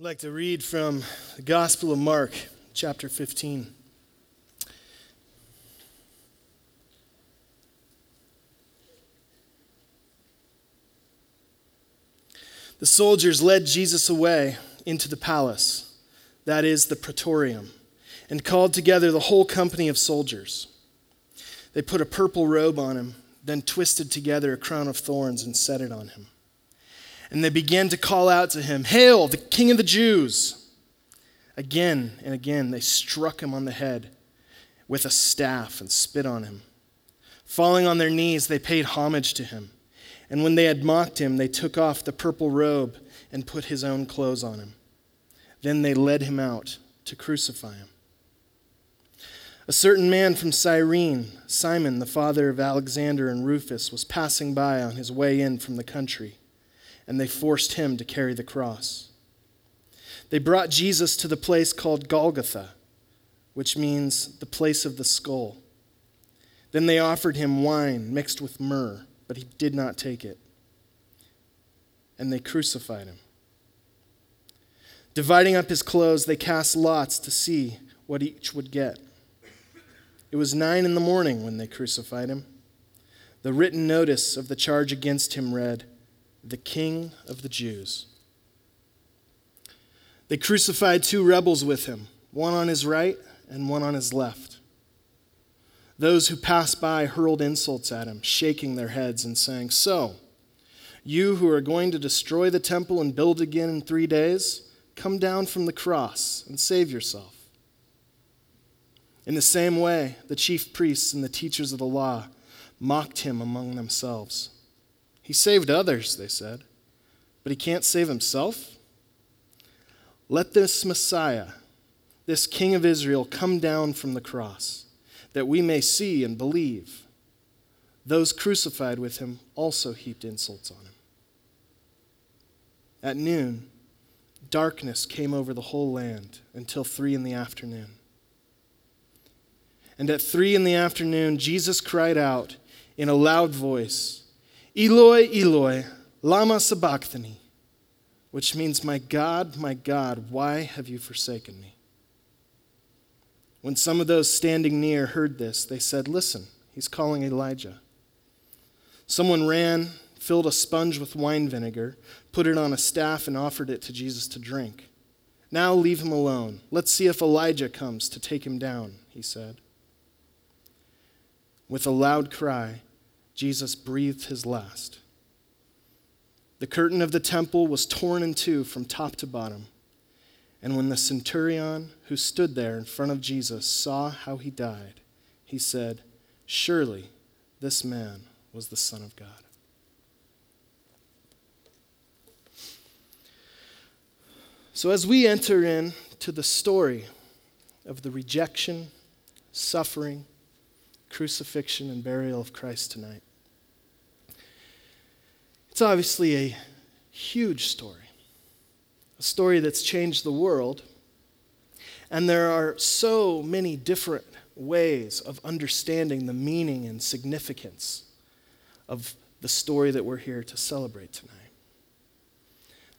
I'd like to read from the Gospel of Mark, chapter 15. The soldiers led Jesus away into the palace, that is, the praetorium, and called together the whole company of soldiers. They put a purple robe on him, then twisted together a crown of thorns and set it on him. And they began to call out to him, Hail, the King of the Jews! Again and again they struck him on the head with a staff and spit on him. Falling on their knees, they paid homage to him. And when they had mocked him, they took off the purple robe and put his own clothes on him. Then they led him out to crucify him. A certain man from Cyrene, Simon, the father of Alexander and Rufus, was passing by on his way in from the country, and they forced him to carry the cross. They brought Jesus to the place called Golgotha, which means the place of the skull. Then they offered him wine mixed with myrrh but he did not take it. And they crucified him. Dividing up his clothes, they cast lots to see what each would get. It was nine in the morning when they crucified him. The written notice of the charge against him read, The King of the Jews. They crucified two rebels with him, one on his right and one on his left. Those who passed by hurled insults at him, shaking their heads and saying, So, you who are going to destroy the temple and build again in three days, come down from the cross and save yourself. In the same way, the chief priests and the teachers of the law mocked him among themselves. He saved others, they said, but he can't save himself. Let this Messiah, this King of Israel, come down from the cross that we may see and believe. Those crucified with him also heaped insults on him. At noon, darkness came over the whole land until three in the afternoon. And at three in the afternoon, Jesus cried out in a loud voice, Eloi, Eloi, lama sabachthani, which means, My God, my God, why have you forsaken me? When some of those standing near heard this, they said, Listen, he's calling Elijah. Someone ran, filled a sponge with wine vinegar, put it on a staff, and offered it to Jesus to drink. Now leave him alone. Let's see if Elijah comes to take him down, he said. With a loud cry, Jesus breathed his last. The curtain of the temple was torn in two from top to bottom. And when the centurion who stood there in front of Jesus saw how he died, he said, Surely this man was the Son of God. So, as we enter into the story of the rejection, suffering, crucifixion, and burial of Christ tonight, it's obviously a huge story a story that's changed the world. And there are so many different ways of understanding the meaning and significance of the story that we're here to celebrate tonight.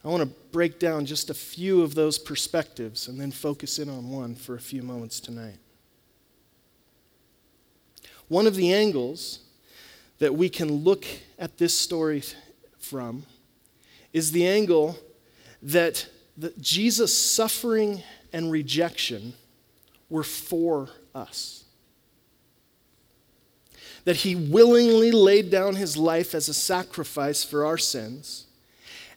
I want to break down just a few of those perspectives and then focus in on one for a few moments tonight. One of the angles that we can look at this story from is the angle that the, Jesus' suffering and rejection were for us. That he willingly laid down his life as a sacrifice for our sins.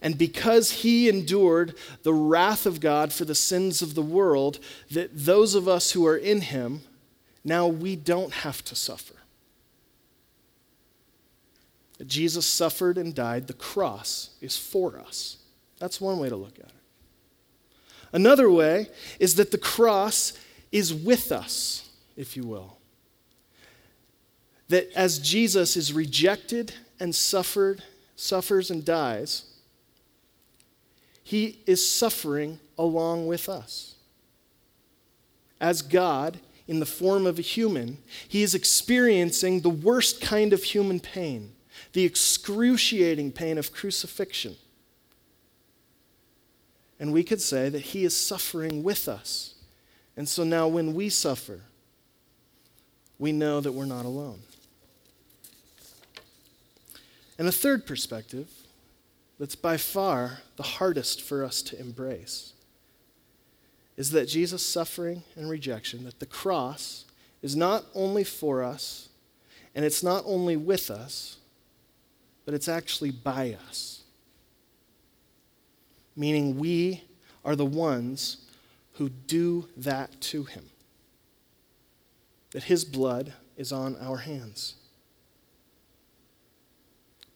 And because he endured the wrath of God for the sins of the world, that those of us who are in him, now we don't have to suffer. That Jesus suffered and died, the cross is for us. That's one way to look at it. Another way is that the cross is with us, if you will. That as Jesus is rejected and suffered, suffers and dies, he is suffering along with us. As God, in the form of a human, he is experiencing the worst kind of human pain, the excruciating pain of crucifixion. And we could say that he is suffering with us. And so now when we suffer, we know that we're not alone. And a third perspective that's by far the hardest for us to embrace is that Jesus' suffering and rejection, that the cross is not only for us and it's not only with us, but it's actually by us. Meaning we are the ones who do that to him. That his blood is on our hands.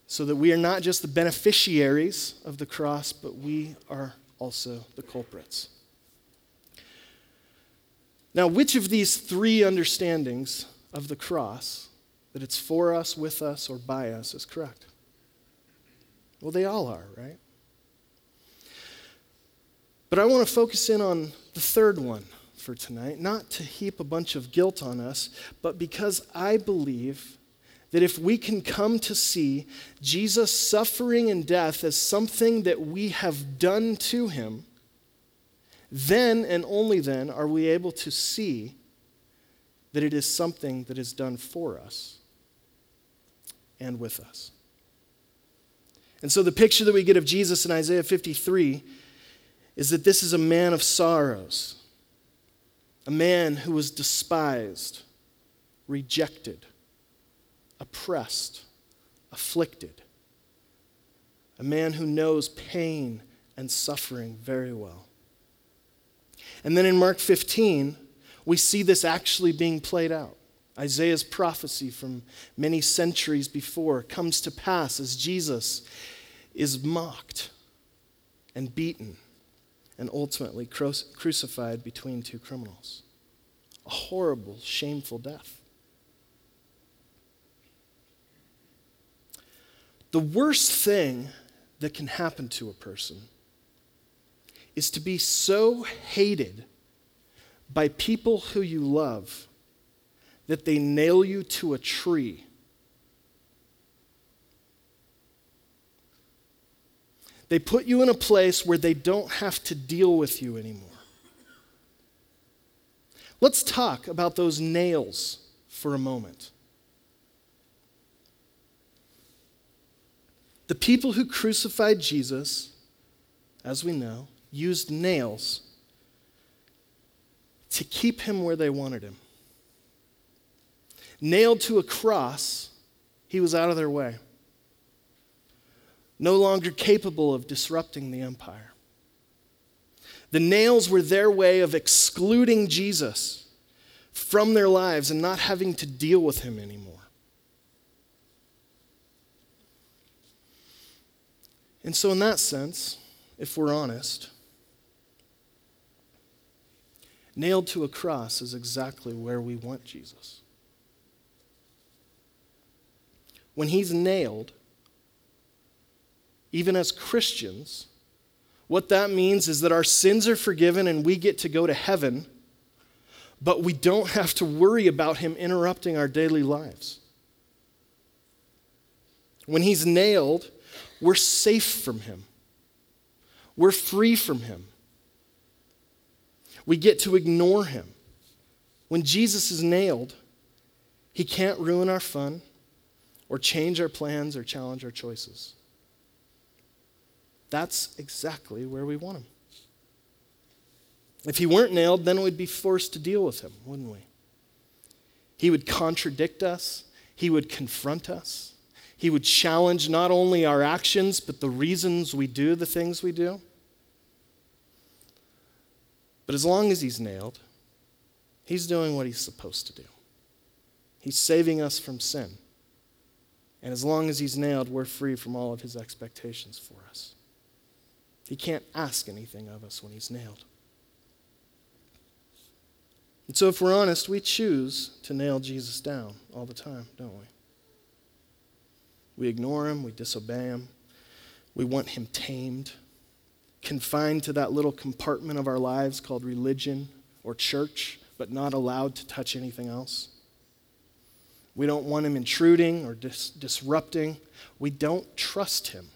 So that we are not just the beneficiaries of the cross, but we are also the culprits. Now, which of these three understandings of the cross, that it's for us, with us, or by us, is correct? Well, they all are, right? But I want to focus in on the third one for tonight, not to heap a bunch of guilt on us, but because I believe that if we can come to see Jesus' suffering and death as something that we have done to him, then and only then are we able to see that it is something that is done for us and with us. And so the picture that we get of Jesus in Isaiah 53 is that this is a man of sorrows, a man who was despised, rejected, oppressed, afflicted, a man who knows pain and suffering very well. And then in Mark 15, we see this actually being played out. Isaiah's prophecy from many centuries before comes to pass as Jesus is mocked and beaten and ultimately crucified between two criminals. A horrible, shameful death. The worst thing that can happen to a person is to be so hated by people who you love that they nail you to a tree. They put you in a place where they don't have to deal with you anymore. Let's talk about those nails for a moment. The people who crucified Jesus, as we know, used nails to keep him where they wanted him. Nailed to a cross, he was out of their way, no longer capable of disrupting the empire. The nails were their way of excluding Jesus from their lives and not having to deal with him anymore. And so, in that sense, if we're honest, Nailed to a cross is exactly where we want Jesus. When he's nailed, even as Christians, what that means is that our sins are forgiven and we get to go to heaven, but we don't have to worry about him interrupting our daily lives. When he's nailed, we're safe from him, we're free from him. We get to ignore him. When Jesus is nailed, he can't ruin our fun or change our plans or challenge our choices. That's exactly where we want him. If he weren't nailed, then we'd be forced to deal with him, wouldn't we? He would contradict us, he would confront us, he would challenge not only our actions, but the reasons we do the things we do. But as long as he's nailed, he's doing what he's supposed to do. He's saving us from sin. And as long as he's nailed, we're free from all of his expectations for us. He can't ask anything of us when he's nailed. And so, if we're honest, we choose to nail Jesus down all the time, don't we? We ignore him, we disobey him, we want him tamed confined to that little compartment of our lives called religion or church, but not allowed to touch anything else. We don't want him intruding or dis- disrupting. We don't trust him.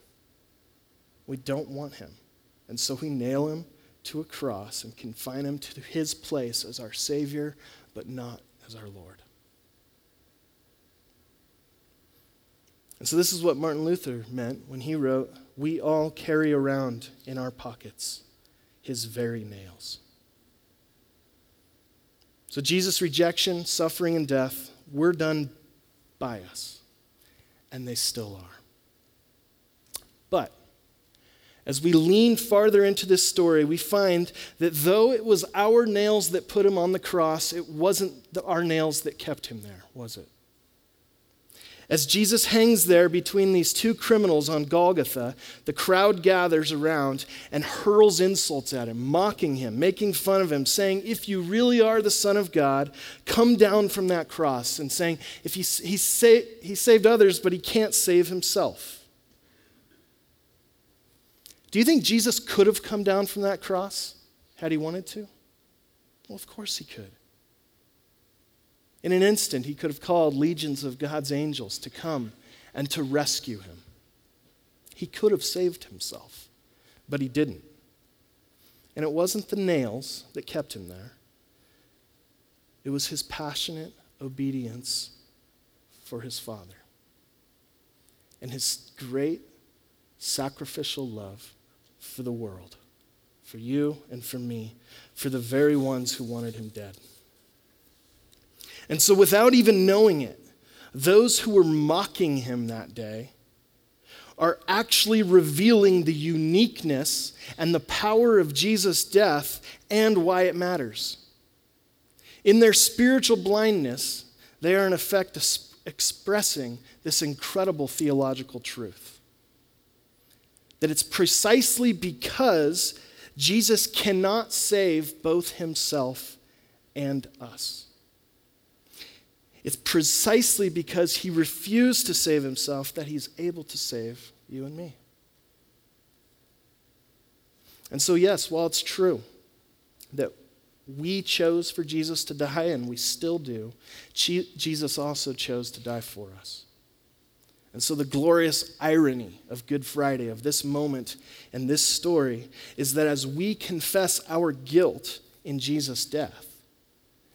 We don't want him. And so we nail him to a cross and confine him to his place as our Savior, but not as our Lord. And so, this is what Martin Luther meant when he wrote, We all carry around in our pockets his very nails. So, Jesus' rejection, suffering, and death were done by us, and they still are. But as we lean farther into this story, we find that though it was our nails that put him on the cross, it wasn't the, our nails that kept him there, was it? As Jesus hangs there between these two criminals on Golgotha, the crowd gathers around and hurls insults at him, mocking him, making fun of him, saying, If you really are the Son of God, come down from that cross, and saying, If he, he, sa- he saved others, but he can't save himself. Do you think Jesus could have come down from that cross had he wanted to? Well, of course he could. In an instant, he could have called legions of God's angels to come and to rescue him. He could have saved himself, but he didn't. And it wasn't the nails that kept him there, it was his passionate obedience for his Father and his great sacrificial love for the world, for you and for me, for the very ones who wanted him dead. And so, without even knowing it, those who were mocking him that day are actually revealing the uniqueness and the power of Jesus' death and why it matters. In their spiritual blindness, they are in effect expressing this incredible theological truth. That it's precisely because Jesus cannot save both himself and us. It's precisely because he refused to save himself that he's able to save you and me. And so, yes, while it's true that we chose for Jesus to die, and we still do, Jesus also chose to die for us. And so, the glorious irony of Good Friday, of this moment and this story, is that as we confess our guilt in Jesus' death,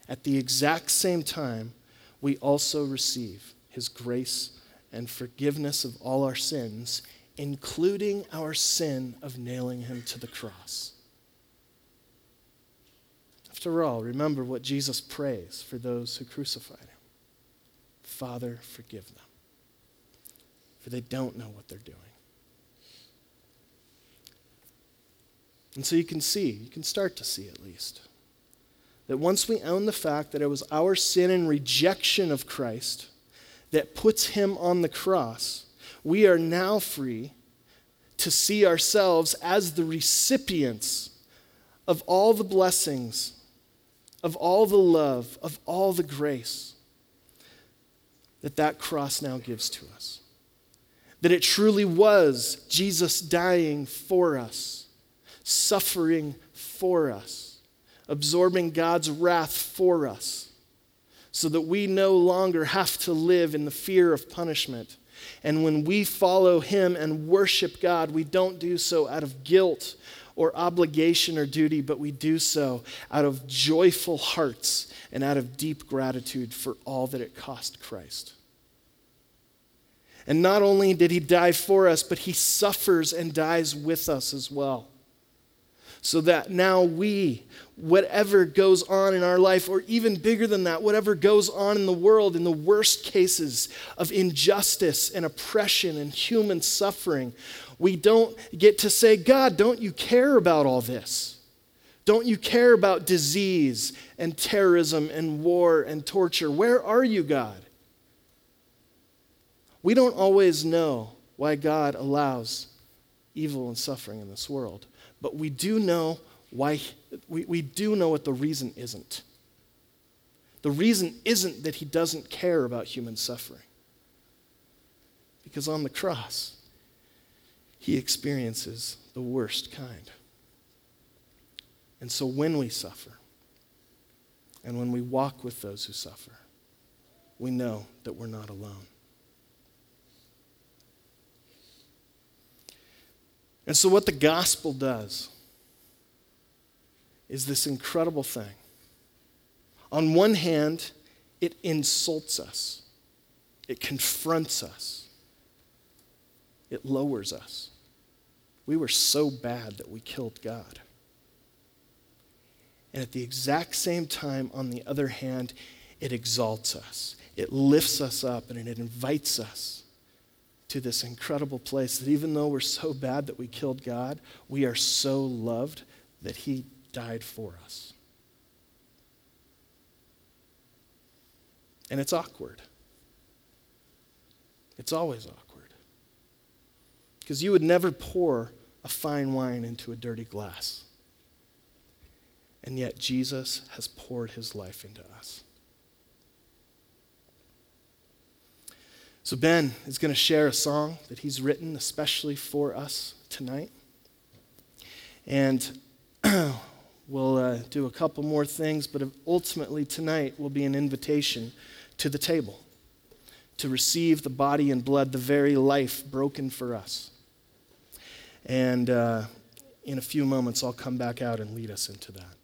at the exact same time, we also receive his grace and forgiveness of all our sins, including our sin of nailing him to the cross. After all, remember what Jesus prays for those who crucified him Father, forgive them, for they don't know what they're doing. And so you can see, you can start to see at least that once we own the fact that it was our sin and rejection of Christ that puts him on the cross, we are now free to see ourselves as the recipients of all the blessings, of all the love, of all the grace that that cross now gives to us. That it truly was Jesus dying for us, suffering for us absorbing God's wrath for us, so that we no longer have to live in the fear of punishment. And when we follow Him and worship God, we don't do so out of guilt or obligation or duty, but we do so out of joyful hearts and out of deep gratitude for all that it cost Christ. And not only did He die for us, but He suffers and dies with us as well so that now we, whatever goes on in our life, or even bigger than that, whatever goes on in the world, in the worst cases of injustice and oppression and human suffering, we don't get to say, God, don't you care about all this? Don't you care about disease and terrorism and war and torture? Where are you, God? We don't always know why God allows evil and suffering in this world but we do know why, we, we do know what the reason isn't. The reason isn't that he doesn't care about human suffering. Because on the cross, he experiences the worst kind. And so when we suffer, and when we walk with those who suffer, we know that we're not alone. And so, what the gospel does is this incredible thing. On one hand, it insults us, it confronts us, it lowers us. We were so bad that we killed God. And at the exact same time, on the other hand, it exalts us. It lifts us up and it invites us to this incredible place that even though we're so bad that we killed God, we are so loved that He died for us. And it's awkward. It's always awkward. Because you would never pour a fine wine into a dirty glass. And yet, Jesus has poured his life into us. So, Ben is going to share a song that he's written especially for us tonight. And we'll uh, do a couple more things, but ultimately, tonight will be an invitation to the table to receive the body and blood, the very life broken for us. And uh, in a few moments, I'll come back out and lead us into that.